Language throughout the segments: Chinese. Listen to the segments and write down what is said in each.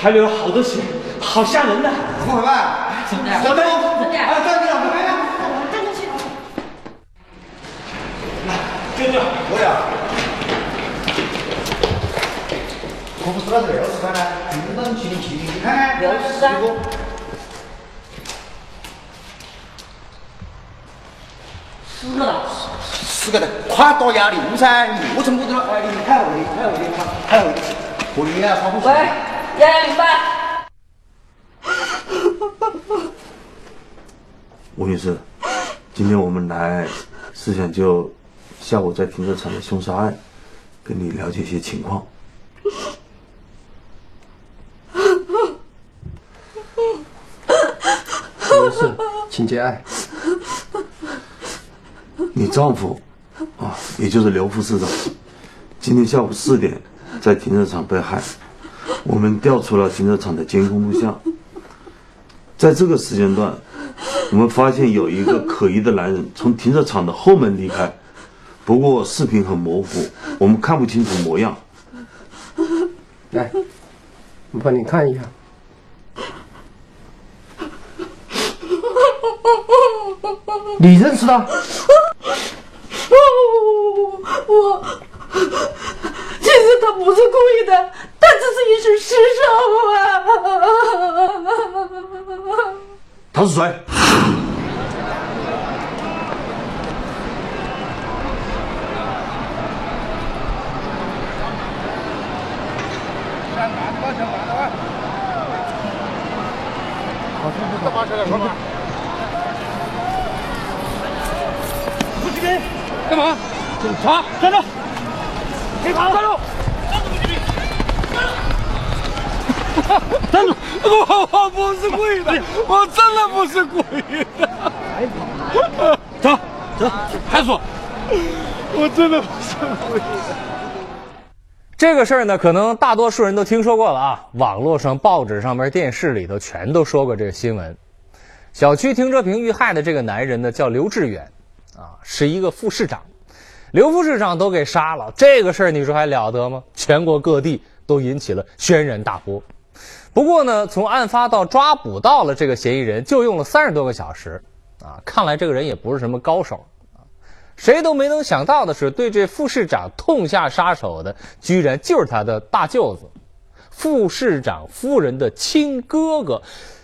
还流了好多血，好吓人的。快快，小妹，哎，站住！快点，站住去。来，舅舅，我呀。我不知道是六十块呢，平等情情，你看看，六十啊四个了。四个的，快多压力噻！我怎么不知道？哎，你看我的，看我的，看我的，我的呀，跑不喂，幺幺零八。吴女士，今天我们来是想就下午在停车场的凶杀案，跟你了解一些情况。没事，请节哀。你丈夫啊，也就是刘副市长，今天下午四点在停车场被害。我们调出了停车场的监控录像，在这个时间段，我们发现有一个可疑的男人从停车场的后门离开，不过视频很模糊，我们看不清楚模样。来，我帮你看一下。你认识他？我，其实他不是故意的，他只是一时失手啊。他是谁？干嘛？警察！站住！别跑！站住！我我不是故意的，我真的不是故意的。走走，派出所。我真的不是故意的。这个事儿呢，可能大多数人都听说过了啊，网络上、报纸上面、电视里头全都说过这个新闻。小区停车坪遇害的这个男人呢，叫刘志远，啊，是一个副市长。刘副市长都给杀了，这个事儿你说还了得吗？全国各地都引起了轩然大波。不过呢，从案发到抓捕到了这个嫌疑人，就用了三十多个小时，啊，看来这个人也不是什么高手。谁都没能想到的是，对这副市长痛下杀手的，居然就是他的大舅子，副市长夫人的亲哥哥。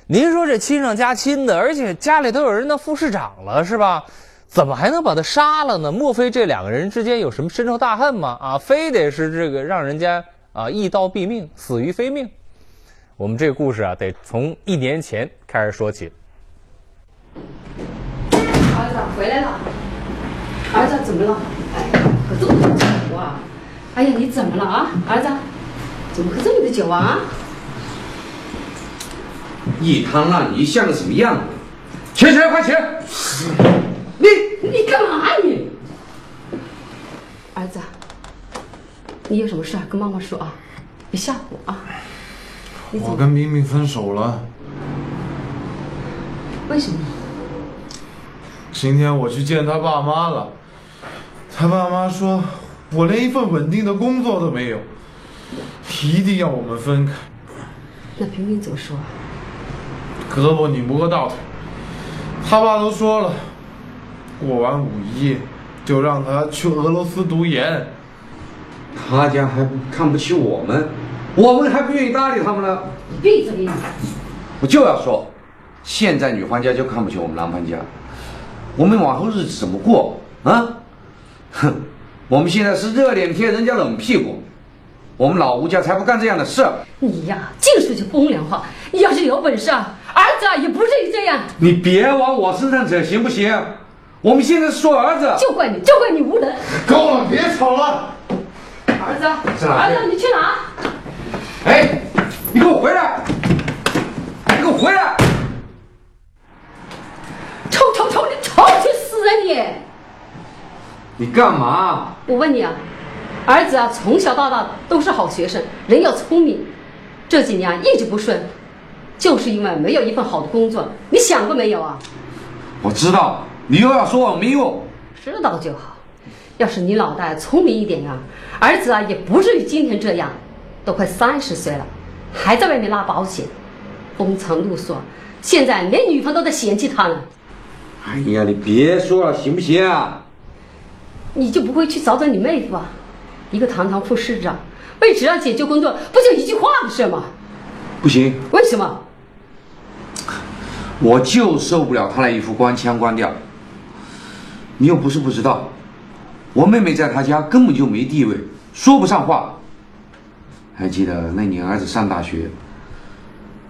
您说这亲上加亲的，而且家里都有人当副市长了，是吧？怎么还能把他杀了呢？莫非这两个人之间有什么深仇大恨吗？啊，非得是这个让人家啊一刀毙命，死于非命？我们这个故事啊，得从一年前开始说起。儿子回来了，儿子怎么了？哎呀，喝这么多酒啊！哎呀，你怎么了啊，儿子？怎么喝这么多酒啊？一滩烂泥像个什么样子？起来快起！来！你你干嘛你？儿子，你有什么事啊？跟妈妈说啊，别吓唬我啊。我跟明明分手了。为什么？今天我去见他爸妈了，他爸妈说我连一份稳定的工作都没有，一定要我们分开。那平平怎么说啊？胳膊拧不过大腿，他爸都说了，过完五一就让他去俄罗斯读研。他家还看不起我们，我们还不愿意搭理他们呢。你闭嘴你！我就要说，现在女方家就看不起我们男方家，我们往后日子怎么过啊？哼，我们现在是热脸贴人家冷屁股，我们老吴家才不干这样的事。你呀，净说些风凉话。你要是有本事啊，儿子啊也不至于这样。你别往我身上扯，行不行？我们现在是说儿子，就怪你，就怪你无能。够了，别吵了。儿子，儿子，你去哪？哎，你给我回来！你给我回来！臭臭臭，你臭去死啊你！你干嘛？我问你啊，儿子啊从小到大都是好学生，人又聪明，这几年啊一直不顺，就是因为没有一份好的工作。你想过没有啊？我知道，你又要说我没用。知道就好。要是你老大聪明一点呀、儿子啊也不至于今天这样，都快三十岁了，还在外面拉保险，风餐露宿，现在连女朋友都在嫌弃他呢。哎呀，你别说了，行不行啊？你就不会去找找你妹夫啊？一个堂堂副市长，为质量解决工作，不就一句话的事吗？不行，为什么？我就受不了他那一副官腔官调。你又不是不知道，我妹妹在他家根本就没地位，说不上话。还记得那年儿子上大学，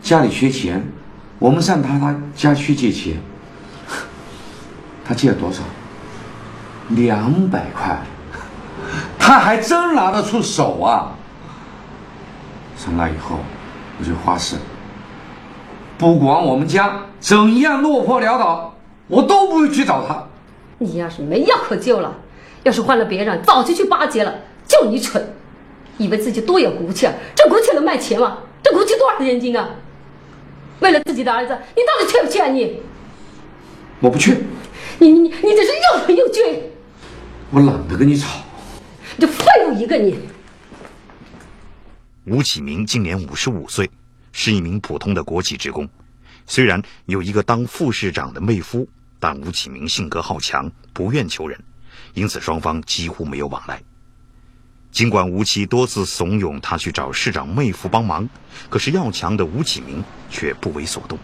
家里缺钱，我们上他他家去借钱，他借了多少？两百块，他还真拿得出手啊！从那以后，我就发誓，不管我们家怎样落魄潦倒，我都不会去找他。你要是没药可救了，要是换了别人，早就去巴结了。就你蠢，以为自己多有骨气啊？这骨气能卖钱吗？这骨气多少钱斤啊？为了自己的儿子，你到底去不去啊你？我不去，你你你这是又狠又倔，我懒得跟你吵。你这废物一个你！吴启明今年五十五岁，是一名普通的国企职工。虽然有一个当副市长的妹夫，但吴启明性格好强，不愿求人，因此双方几乎没有往来。尽管吴奇多次怂恿他去找市长妹夫帮忙，可是要强的吴启明却不为所动。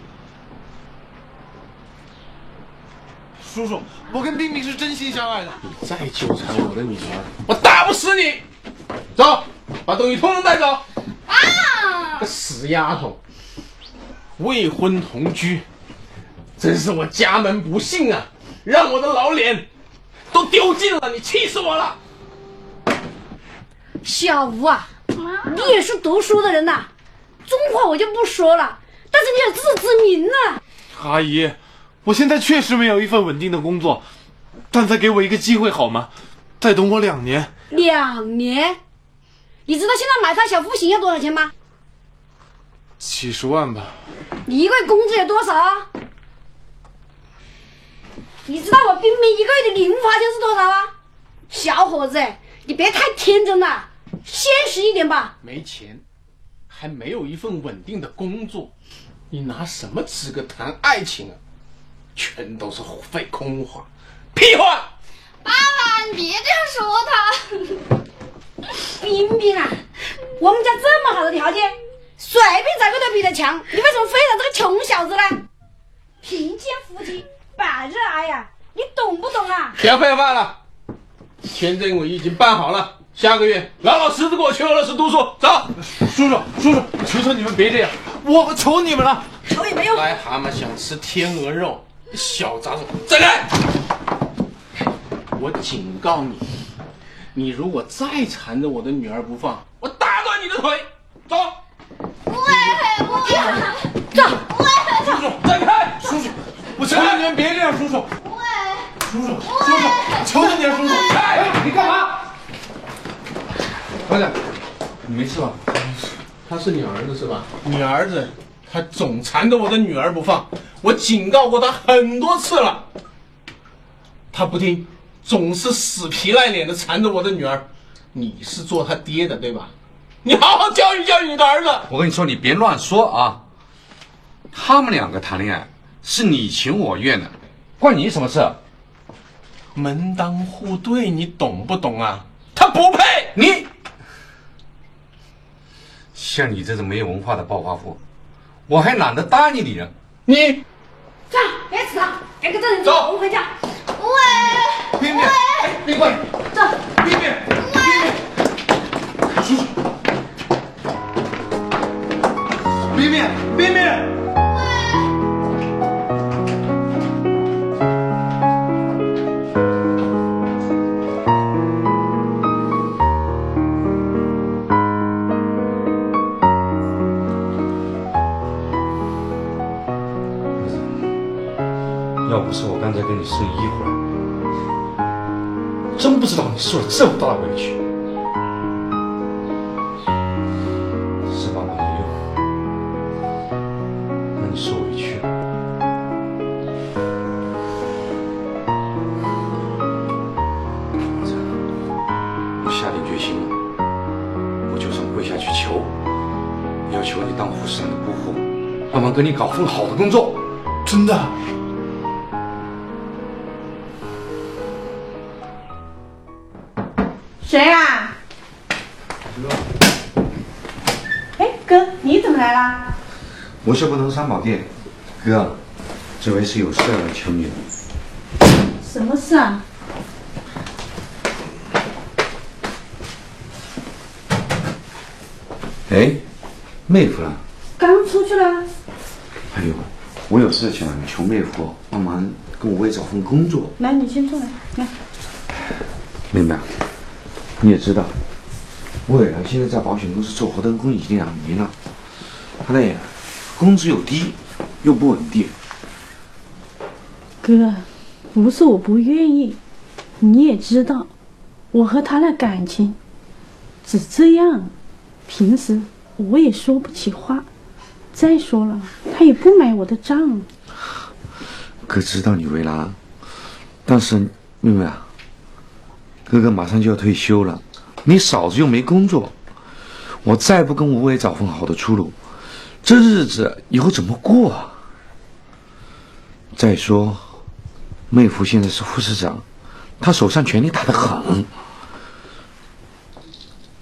叔叔，我跟冰冰是真心相爱的。你再纠缠我的女儿，我打不死你！走，把东西统统带走！啊！个死丫头，未婚同居，真是我家门不幸啊！让我的老脸都丢尽了，你气死我了！小吴啊，你也是读书的人呐、中话我就不说了，但是你有自知之明呐、阿姨，我现在确实没有一份稳定的工作，但再给我一个机会好吗？再等我两年。两年，你知道现在买套小户型要多少钱吗？几十万吧。你一个月工资有多少？你知道我冰冰一个月的零花钱是多少啊？小伙子，你别太天真了，现实一点吧。没钱，还没有一份稳定的工作，你拿什么资格谈爱情啊？全都是废空话，屁话！爸爸，你别这样说他。冰冰啊，我们家这么好的条件，随便找个都比他强，你为什么非找这个穷小子呢？贫贱夫妻百日哀呀，你懂不懂啊？不要废话了，签证我已经办好了，下个月老老实实给我去俄罗斯读书。走，叔叔，叔叔，求求你们别这样，我求你们了。求也没用。癞蛤蟆想吃天鹅肉，小杂种，再来！我警告你，你如果再缠着我的女儿不放，我打断你的腿！走，喂喂，走，喂，叔叔，站开！叔叔，我求求你们别这样，叔叔。叔叔，叔叔，求求你了，叔叔。哎，你干嘛？快点，你没事吧？他是你儿子是吧？你儿子，他总缠着我的女儿不放，我警告过他很多次了，他不听，总是死皮赖脸的缠着我的女儿。你是做他爹的对吧？你好好教育教育你的儿子。我跟你说，你别乱说啊！他们两个谈恋爱是你情我愿的，关你什么事？门当户对，你懂不懂啊？他不配你。像你这种没有文化的暴发户，我还懒得搭理你呢。你走，别吃了，赶紧这人走。我们回家。喂，冰冰，哎，冰棍，走，冰冰，叔叔，冰冰，冰冰。刚才跟你送衣服来，真不知道你受了这么大的委屈。是爸爸没用，让你受委屈了。我下定决心了，我就算跪下去求，要求你当护士长的姑父，帮忙给你搞份好的工作。真的？谁啊？哎，哥，你怎么来啦？我是不能三宝店，哥，这位是有事来求你的。什么事啊？哎，妹夫呢？刚出去了。哎呦，我有事想求妹夫帮忙跟我为找份工作。来，你先坐来。来，妹妹，你也知道，魏伟现在在保险公司做活动工已经两年了，他那工资又低，又不稳定。哥，不是我不愿意，你也知道，我和他的感情只这样，平时我也说不起话。再说了，他也不买我的账。哥知道你为难，但是妹妹啊，哥哥马上就要退休了，你嫂子又没工作，我再不跟吴伟找份好的出路，这日子以后怎么过啊？再说，妹夫现在是副市长，他手上权力大得很，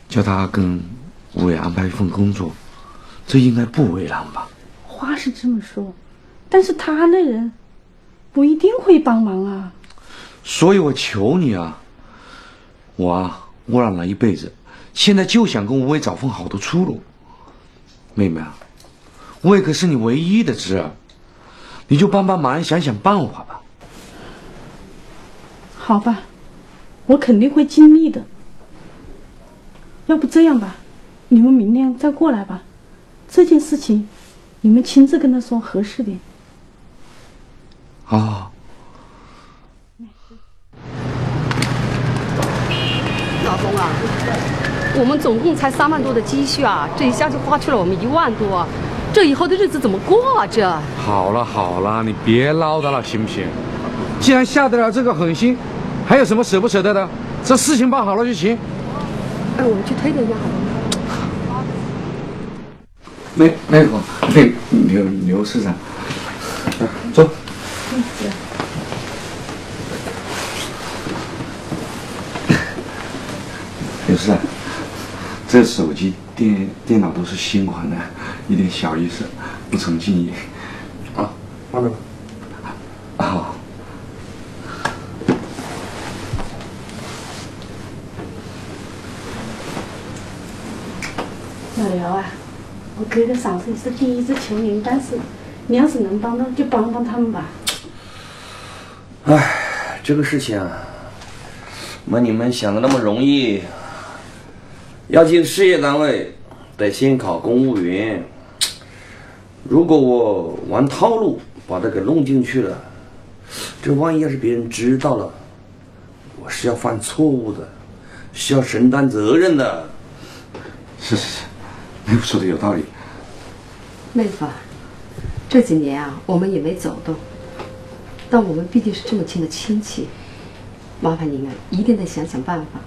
叫他跟吴伟安排一份工作。这应该不为难吧？话是这么说，但是他那人不一定会帮忙啊。所以我求你啊，我啊，窝囊了一辈子，现在就想跟吴伟找份好的出路。妹妹啊，吴伟可是你唯一的侄儿，你就帮帮忙，想想办法吧。好吧，我肯定会尽力的。要不这样吧，你们明天再过来吧。这件事情，你们亲自跟他说合适点。好。老公啊，我们总共才三万多的积蓄啊，这一下就花去了我们一万多，这以后的日子怎么过啊？这。好了好了，你别唠叨了，行不行？既然下得了这个狠心，还有什么舍不舍得的？这事情办好了就行。哎，我们去推点下好了。那那个那刘刘市长，坐。刘市长，这手机、电电脑都是新款的，一点小意思，不成敬意。啊，放这吧。好。老刘啊。我哥哥嫂子也是第一次求您，但是你要是能帮到，就帮帮他们吧。哎，这个事情啊，没你们想的那么容易。要进事业单位，得先考公务员。如果我玩套路，把他给弄进去了，这万一要是别人知道了，我是要犯错误的，是要承担责任的。是是是。妹夫说的有道理，妹夫，这几年啊，我们也没走动，但我们毕竟是这么亲的亲戚，麻烦您啊，一定得想想办法。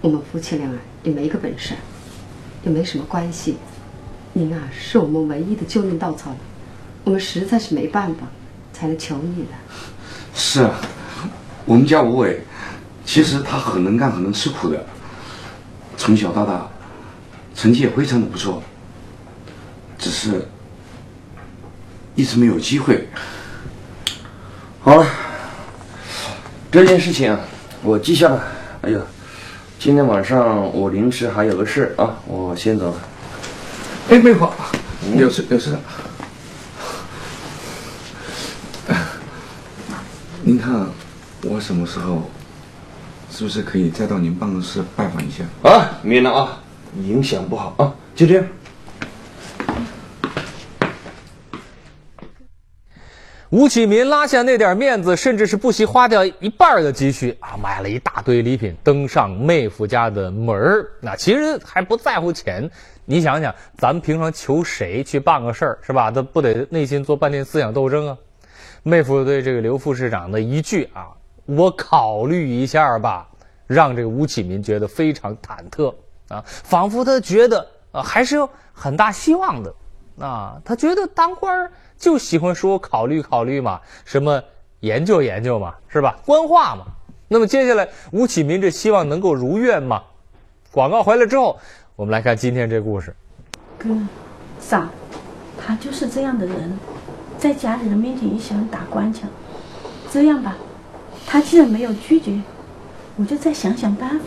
我们夫妻俩啊，也没个本事，也没什么关系，您啊，是我们唯一的救命稻草，我们实在是没办法，才来求你的。是啊，我们家吴伟，其实他很能干，很能吃苦的，从小到大。成绩也非常的不错，只是一直没有机会。好了，这件事情我记下了。哎呀，今天晚上我临时还有个事啊，我先走了。哎，妹夫，有事有事。您看我什么时候是不是可以再到您办公室拜访一下？啊，免了啊。影响不好啊，就这样。吴启民拉下那点面子，甚至是不惜花掉一半的积蓄啊，买了一大堆礼品，登上妹夫家的门儿。那其实还不在乎钱，你想想，咱们平常求谁去办个事儿，是吧？他不得内心做半天思想斗争啊？妹夫对这个刘副市长的一句啊，我考虑一下吧，让这个吴启民觉得非常忐忑。啊，仿佛他觉得呃，还是有很大希望的。啊，他觉得当官就喜欢说考虑考虑嘛，什么研究研究嘛，是吧？官话嘛。那么接下来吴启民这希望能够如愿嘛？广告回来之后，我们来看今天这故事。哥，嫂，他就是这样的人，在家里人面前也喜欢打官腔。这样吧，他既然没有拒绝，我就再想想办法，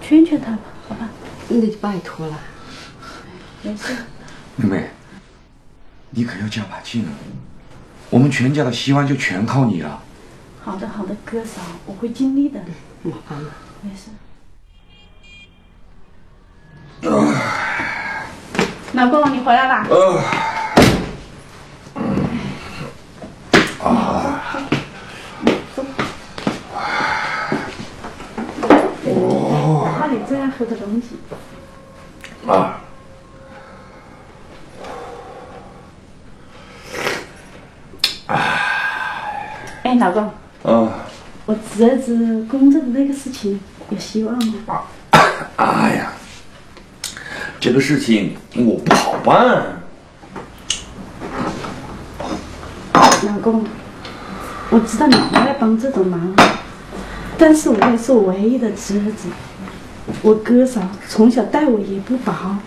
劝劝他吧，好吧？那就拜托了。没事。妹妹，你可要加把劲了，我们全家的希望就全靠你了。好的，好的，哥嫂，我会尽力的。麻烦了，没事。老公，你回来啦？啊！怕你这样喝的东西。啊！老公。啊。我侄儿子工作的那个事情有希望吗？哎呀，这个事情我不好办。老公，我知道你不爱帮这种忙，但是我也是我唯一的侄儿子，我哥嫂从小待我也不薄。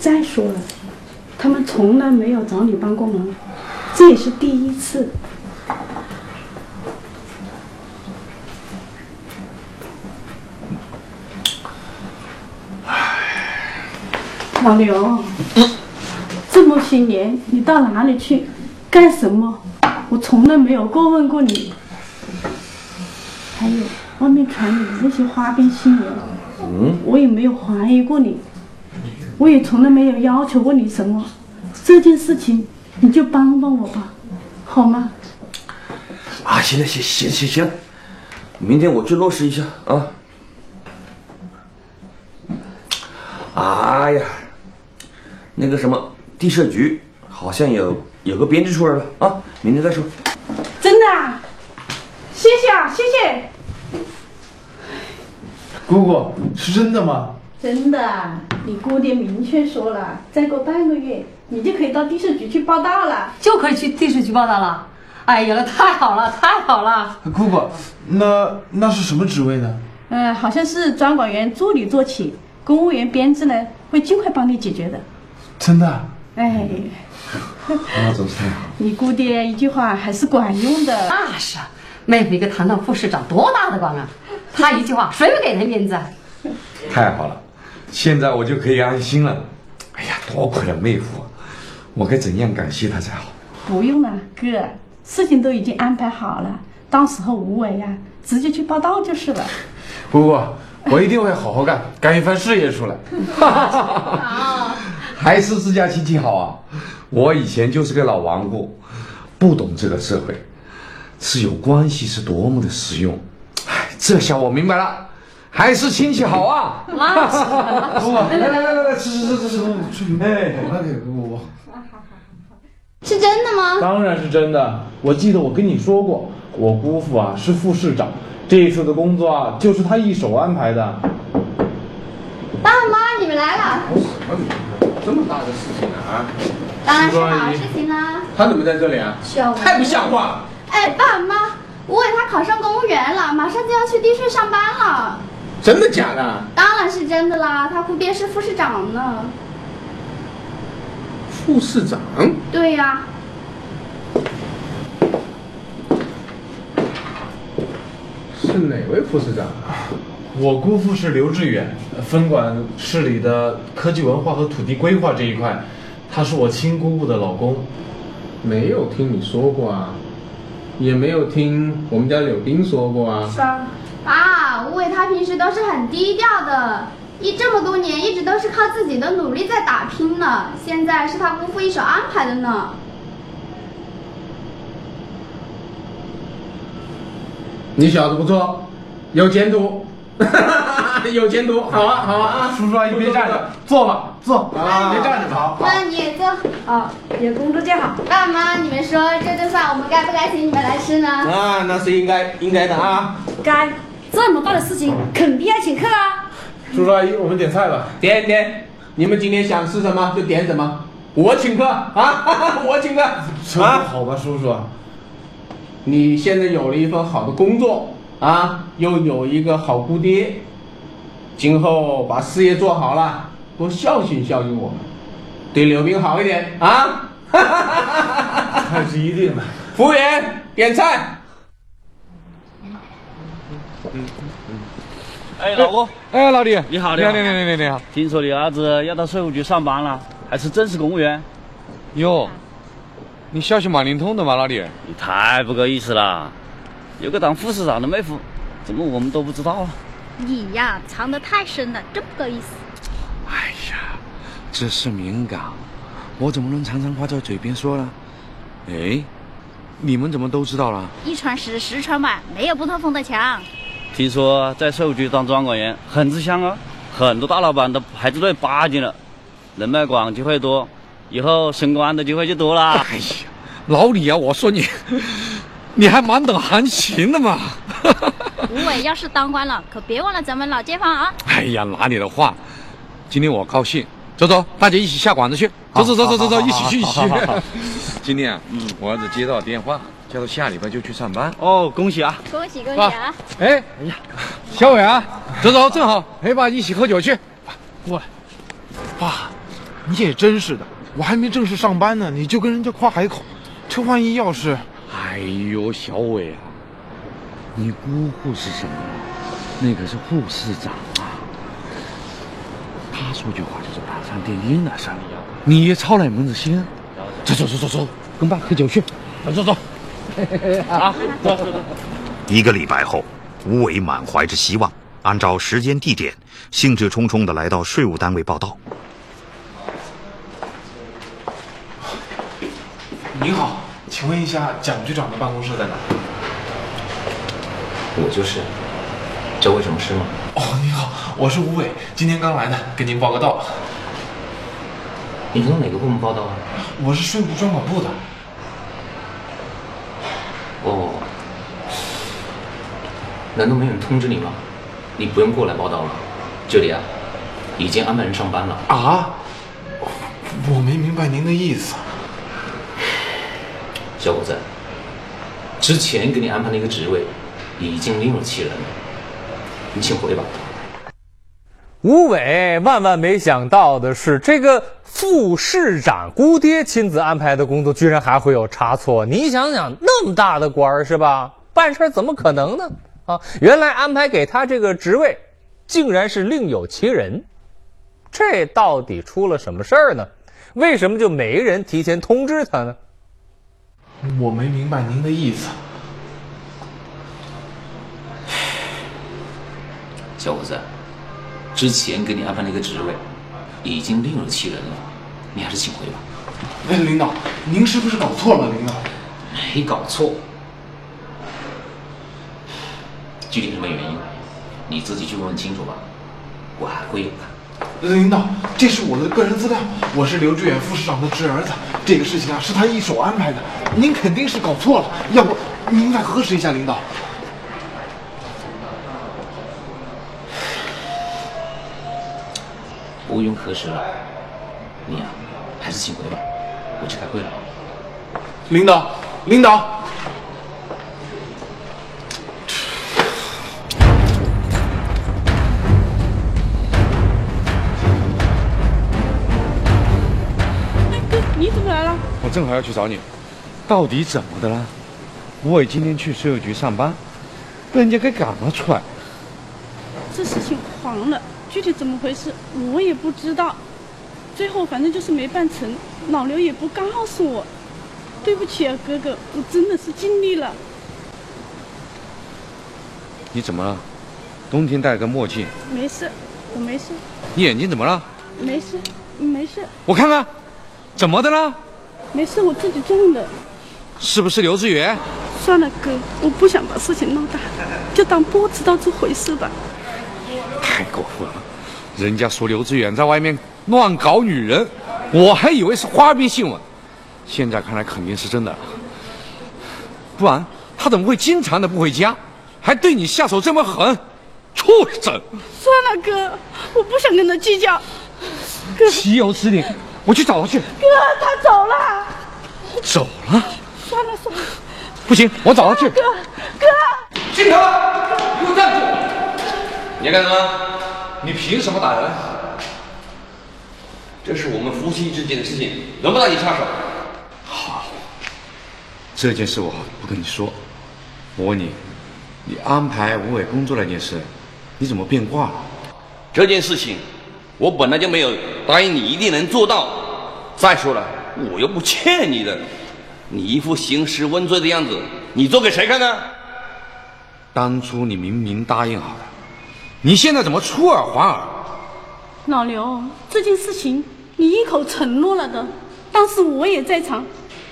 再说了，他们从来没有找你帮过忙，这也是第一次。老刘，这么些年你到哪里去，干什么？我从来没有过问过你。还有外面传你的那些花边新闻，嗯，我也没有怀疑过你，我也从来没有要求过你什么。这件事情你就帮帮我吧，好吗？啊，行了，行行行行，明天我去落实一下啊。哎呀。那个什么地设局好像有有个编制出来了啊，明天再说。真的啊？谢谢啊，谢谢。姑姑是真的吗？真的，你姑爹明确说了，再过半个月你就可以到地设局去报道了，就可以去地设局报道了。哎呀，那太好了，太好了。姑姑，那那是什么职位呢？嗯，好像是专管员助理做起，公务员编制呢会尽快帮你解决的。真的？哎，那真是太好。你姑爹一句话还是管用的。那是啊，妹夫一个堂堂副市长，多大的官啊！他一句话，谁不给他面子？太好了，现在我就可以安心了。哎呀，多亏了妹夫，我该怎样感谢他才好？不用了，哥，事情都已经安排好了，到时候无为呀，直接去报道就是了。不不，我一定会好好干，干一番事业出来。还是自家亲戚好啊！我以前就是个老顽固，不懂这个社会，是有关系是多么的实用。哎，这下我明白了，还是亲戚好啊！来来来来来，吃吃吃吃吃，哎，那给姑姑。是真的吗？当然是真的。我记得我跟你说过，我姑父啊是副市长，这一次的工作啊就是他一手安排的。爸妈，你们来了。这么大的事情呢啊！当然是好事情啦。他怎么在这里啊？太不像话了！哎，爸妈，我为他考上公务员了，马上就要去地税上班了。真的假的？当然是真的啦，他姑爹是副市长呢。副市长？对呀。是哪位副市长？我姑父是刘志远，分管市里的科技文化和土地规划这一块，他是我亲姑姑的老公。没有听你说过啊，也没有听我们家柳丁说过啊。是啊，爸，吴伟他平时都是很低调的，一这么多年一直都是靠自己的努力在打拼呢，现在是他姑父一手安排的呢。你小子不错，有前途。有前途，好啊，好啊！叔叔阿姨别站着，坐吧，坐啊，别站着，好。那你也坐。啊，有工作就好。爸妈，你们说这顿饭我们该不该请你们来吃呢？啊，那是应该应该的啊。该，这么大的事情肯定要请客啊。叔叔阿姨，我们点菜吧。点点。你们今天想吃什么就点什么，我请客啊，我请客。这不好吧，叔叔？你现在有了一份好的工作啊，又有一个好姑爹，今后把事业做好了，多孝敬孝敬我们，对刘冰好一点啊。那是一定的。服务员，点菜。哎，老吴，哎，老李，你好，你好，你好，你好，你好。听说你儿子要到税务局上班了，还是正式公务员？哟，你消息蛮灵通的嘛，老李。你太不够意思了，有个当副市长的妹夫，怎么我们都不知道啊？你呀，藏得太深了，真不够意思。哎呀，这是敏感，我怎么能常常挂在嘴边说呢？哎，你们怎么都知道了？一传十，十传百，没有不透风的墙。听说在税务局当专管员很吃香哦，很多大老板都排着队巴结了，人脉广，机会多，以后升官的机会就多了。哎呀，老李啊，我说你，你还蛮懂行情的嘛。吴伟要是当官了，可别忘了咱们老街坊啊。哎呀，哪里的话，今天我高兴，走走，大家一起下馆子去，走走走走走走，一起去一起去。今天啊，嗯，我儿子接到电话。叫他下礼拜就去上班哦，恭喜啊！恭喜恭喜啊！哎，哎呀，小伟啊，走走，正好陪爸一起喝酒去。过来，爸，你也真是的，我还没正式上班呢，你就跟人家夸海口，这万一要是……哎呦，小伟啊，你姑父是什么？那可是护士长啊，他说句话就是板上钉钉的事儿，你也操哪门子心？走走走走走，跟爸喝酒去，走走走。啊，走一个礼拜后，吴伟满怀着希望，按照时间地点，兴致冲冲地来到税务单位报道。您好，请问一下蒋局长的办公室在哪？我就是，找我什么事吗？哦，你好，我是吴伟，今天刚来的，给您报个到。你从哪个部门报道啊？我是税务专管部的。哦，难道没有人通知你吗？你不用过来报道了，这里啊，已经安排人上班了。啊？我没明白您的意思。小伙子，之前给你安排那个职位，已经另有其人了，你请回吧。吴伟万万没想到的是，这个副市长姑爹亲自安排的工作，居然还会有差错。你想想，那么大的官儿是吧？办事怎么可能呢？啊，原来安排给他这个职位，竟然是另有其人。这到底出了什么事儿呢？为什么就没人提前通知他呢？我没明白您的意思。小伙子。之前给你安排那个职位，已经另有其人了，你还是请回吧。哎，领导，您是不是搞错了？领导，没搞错。具体什么原因，你自己去问问清楚吧。我还会有的。领导，这是我的个人资料，我是刘志远副市长的侄儿子。这个事情啊，是他一手安排的，您肯定是搞错了。要不您再核实一下，领导。不用核实了，你呀，还是请回吧，我去开会了。领导，领导，我正好要去找你，到底怎么的了？吴伟今天去税务局上班，被人家给赶了出来。这事情黄了。具体怎么回事我也不知道，最后反正就是没办成，老刘也不告诉我，对不起啊哥哥，我真的是尽力了。你怎么了？冬天戴个墨镜。没事，我没事。你眼睛怎么了？没事，没事。我看看，怎么的了？没事，我自己种的。是不是刘志远？算了哥，我不想把事情闹大，就当不知道这回事吧。太过分了！人家说刘志远在外面乱搞女人，我还以为是花边新闻，现在看来肯定是真的。不然他怎么会经常的不回家，还对你下手这么狠？畜生！算了哥，我不想跟他计较。哥岂有此理！我去找他去。哥，他走了。走了？算了算了。不行，我找他去。哥，哥。金条，你给我站住！你要干什么？你凭什么打人？这是我们夫妻之间的事情，轮不到你插手。好，这件事我不跟你说。我问你，你安排吴伟工作那件事，你怎么变卦了？这件事情，我本来就没有答应你一定能做到。再说了，我又不欠你的，你一副兴师问罪的样子，你做给谁看呢？当初你明明答应好了，你现在怎么出尔反尔？老刘，这件事情你一口承诺了的，当时我也在场，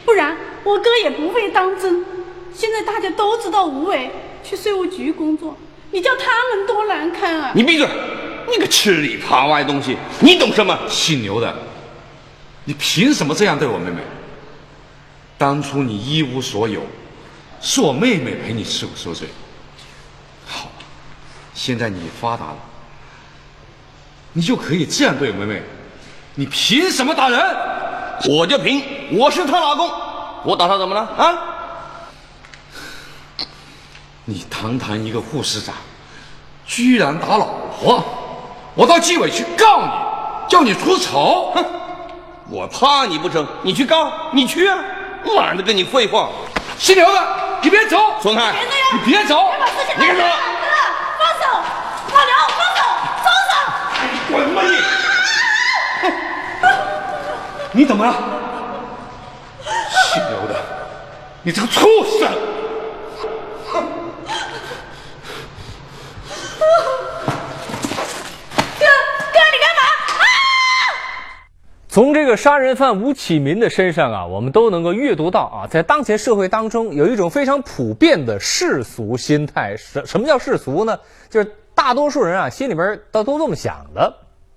不然我哥也不会当真。现在大家都知道吴伟去税务局工作，你叫他们多难堪啊！你闭嘴！你个吃里扒外的东西，你懂什么？姓刘的，你凭什么这样对我妹妹？当初你一无所有，是我妹妹陪你吃苦受罪。好，现在你发达了。你就可以这样对我妹妹？你凭什么打人？我就凭我是她老公，我打她怎么了啊？你堂堂一个护士长，居然打老婆！我到纪委去告你，叫你出丑！哼，我怕你不成？你去告，你去啊！懒得跟你废话。姓刘的，你别走！松开！你别走！你干什么？放手！老刘，放手！松手！滚吧你！你怎么了？姓刘的，你这个畜生！哥，哥，你干嘛？啊！从这个杀人犯吴启民的身上啊，我们都能够阅读到啊，在当前社会当中，有一种非常普遍的世俗心态。什什么叫世俗呢？就是大多数人啊，心里边都都这么想的。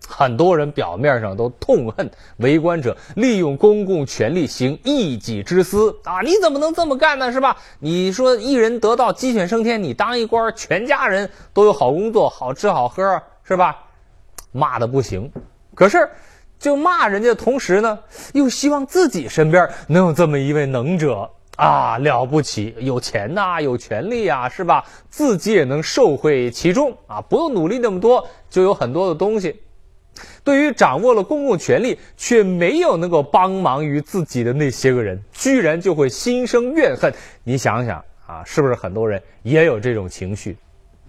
很多人表面上都痛恨为官者利用公共权力行一己之私啊！你怎么能这么干呢？是吧？你说一人得道鸡犬升天，你当一官，全家人都有好工作、好吃好喝，是吧？骂的不行。可是，就骂人家的同时呢，又希望自己身边能有这么一位能者啊，了不起，有钱呐、有权利啊，是吧？自己也能受惠其中啊，不用努力那么多，就有很多的东西。对于掌握了公共权力却没有能够帮忙于自己的那些个人，居然就会心生怨恨。你想想啊，是不是很多人也有这种情绪？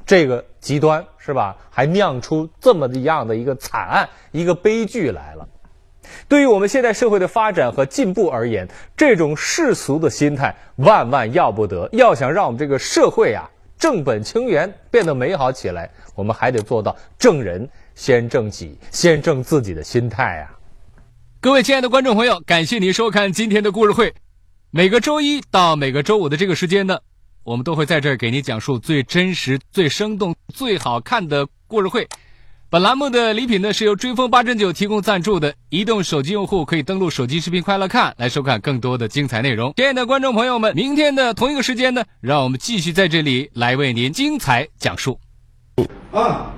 这个极端是吧？还酿出这么样的一个惨案，一个悲剧来了。对于我们现在社会的发展和进步而言，这种世俗的心态万万要不得。要想让我们这个社会啊正本清源，变得美好起来，我们还得做到正人。先正己，先正自己的心态啊！各位亲爱的观众朋友，感谢您收看今天的故事会。每个周一到每个周五的这个时间呢，我们都会在这儿给您讲述最真实、最生动、最好看的故事会。本栏目的礼品呢是由追风八珍酒提供赞助的，移动手机用户可以登录手机视频快乐看来收看更多的精彩内容。亲爱的观众朋友们，明天的同一个时间呢，让我们继续在这里来为您精彩讲述。啊。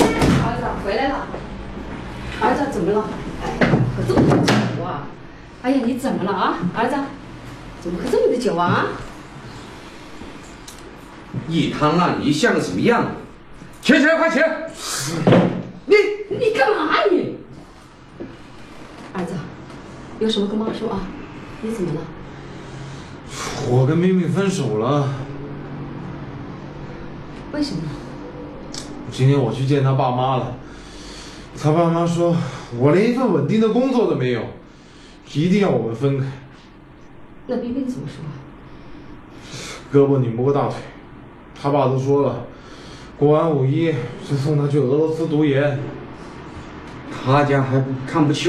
儿子回来了，儿子怎么了？哎呀，喝这么多酒啊！哎呀，你怎么了啊，儿子？怎么喝这么多酒啊？一滩烂泥像个什么样子？起来，快起来！你你干嘛你？儿子，有什么跟妈说啊？你怎么了？我跟明明分手了。为什么？今天我去见他爸妈了。他爸妈说：“我连一份稳定的工作都没有，一定要我们分开。”那冰冰怎么说？胳膊拧不过大腿，他爸都说了，过完五一就送他去俄罗斯读研。他家还不看不起。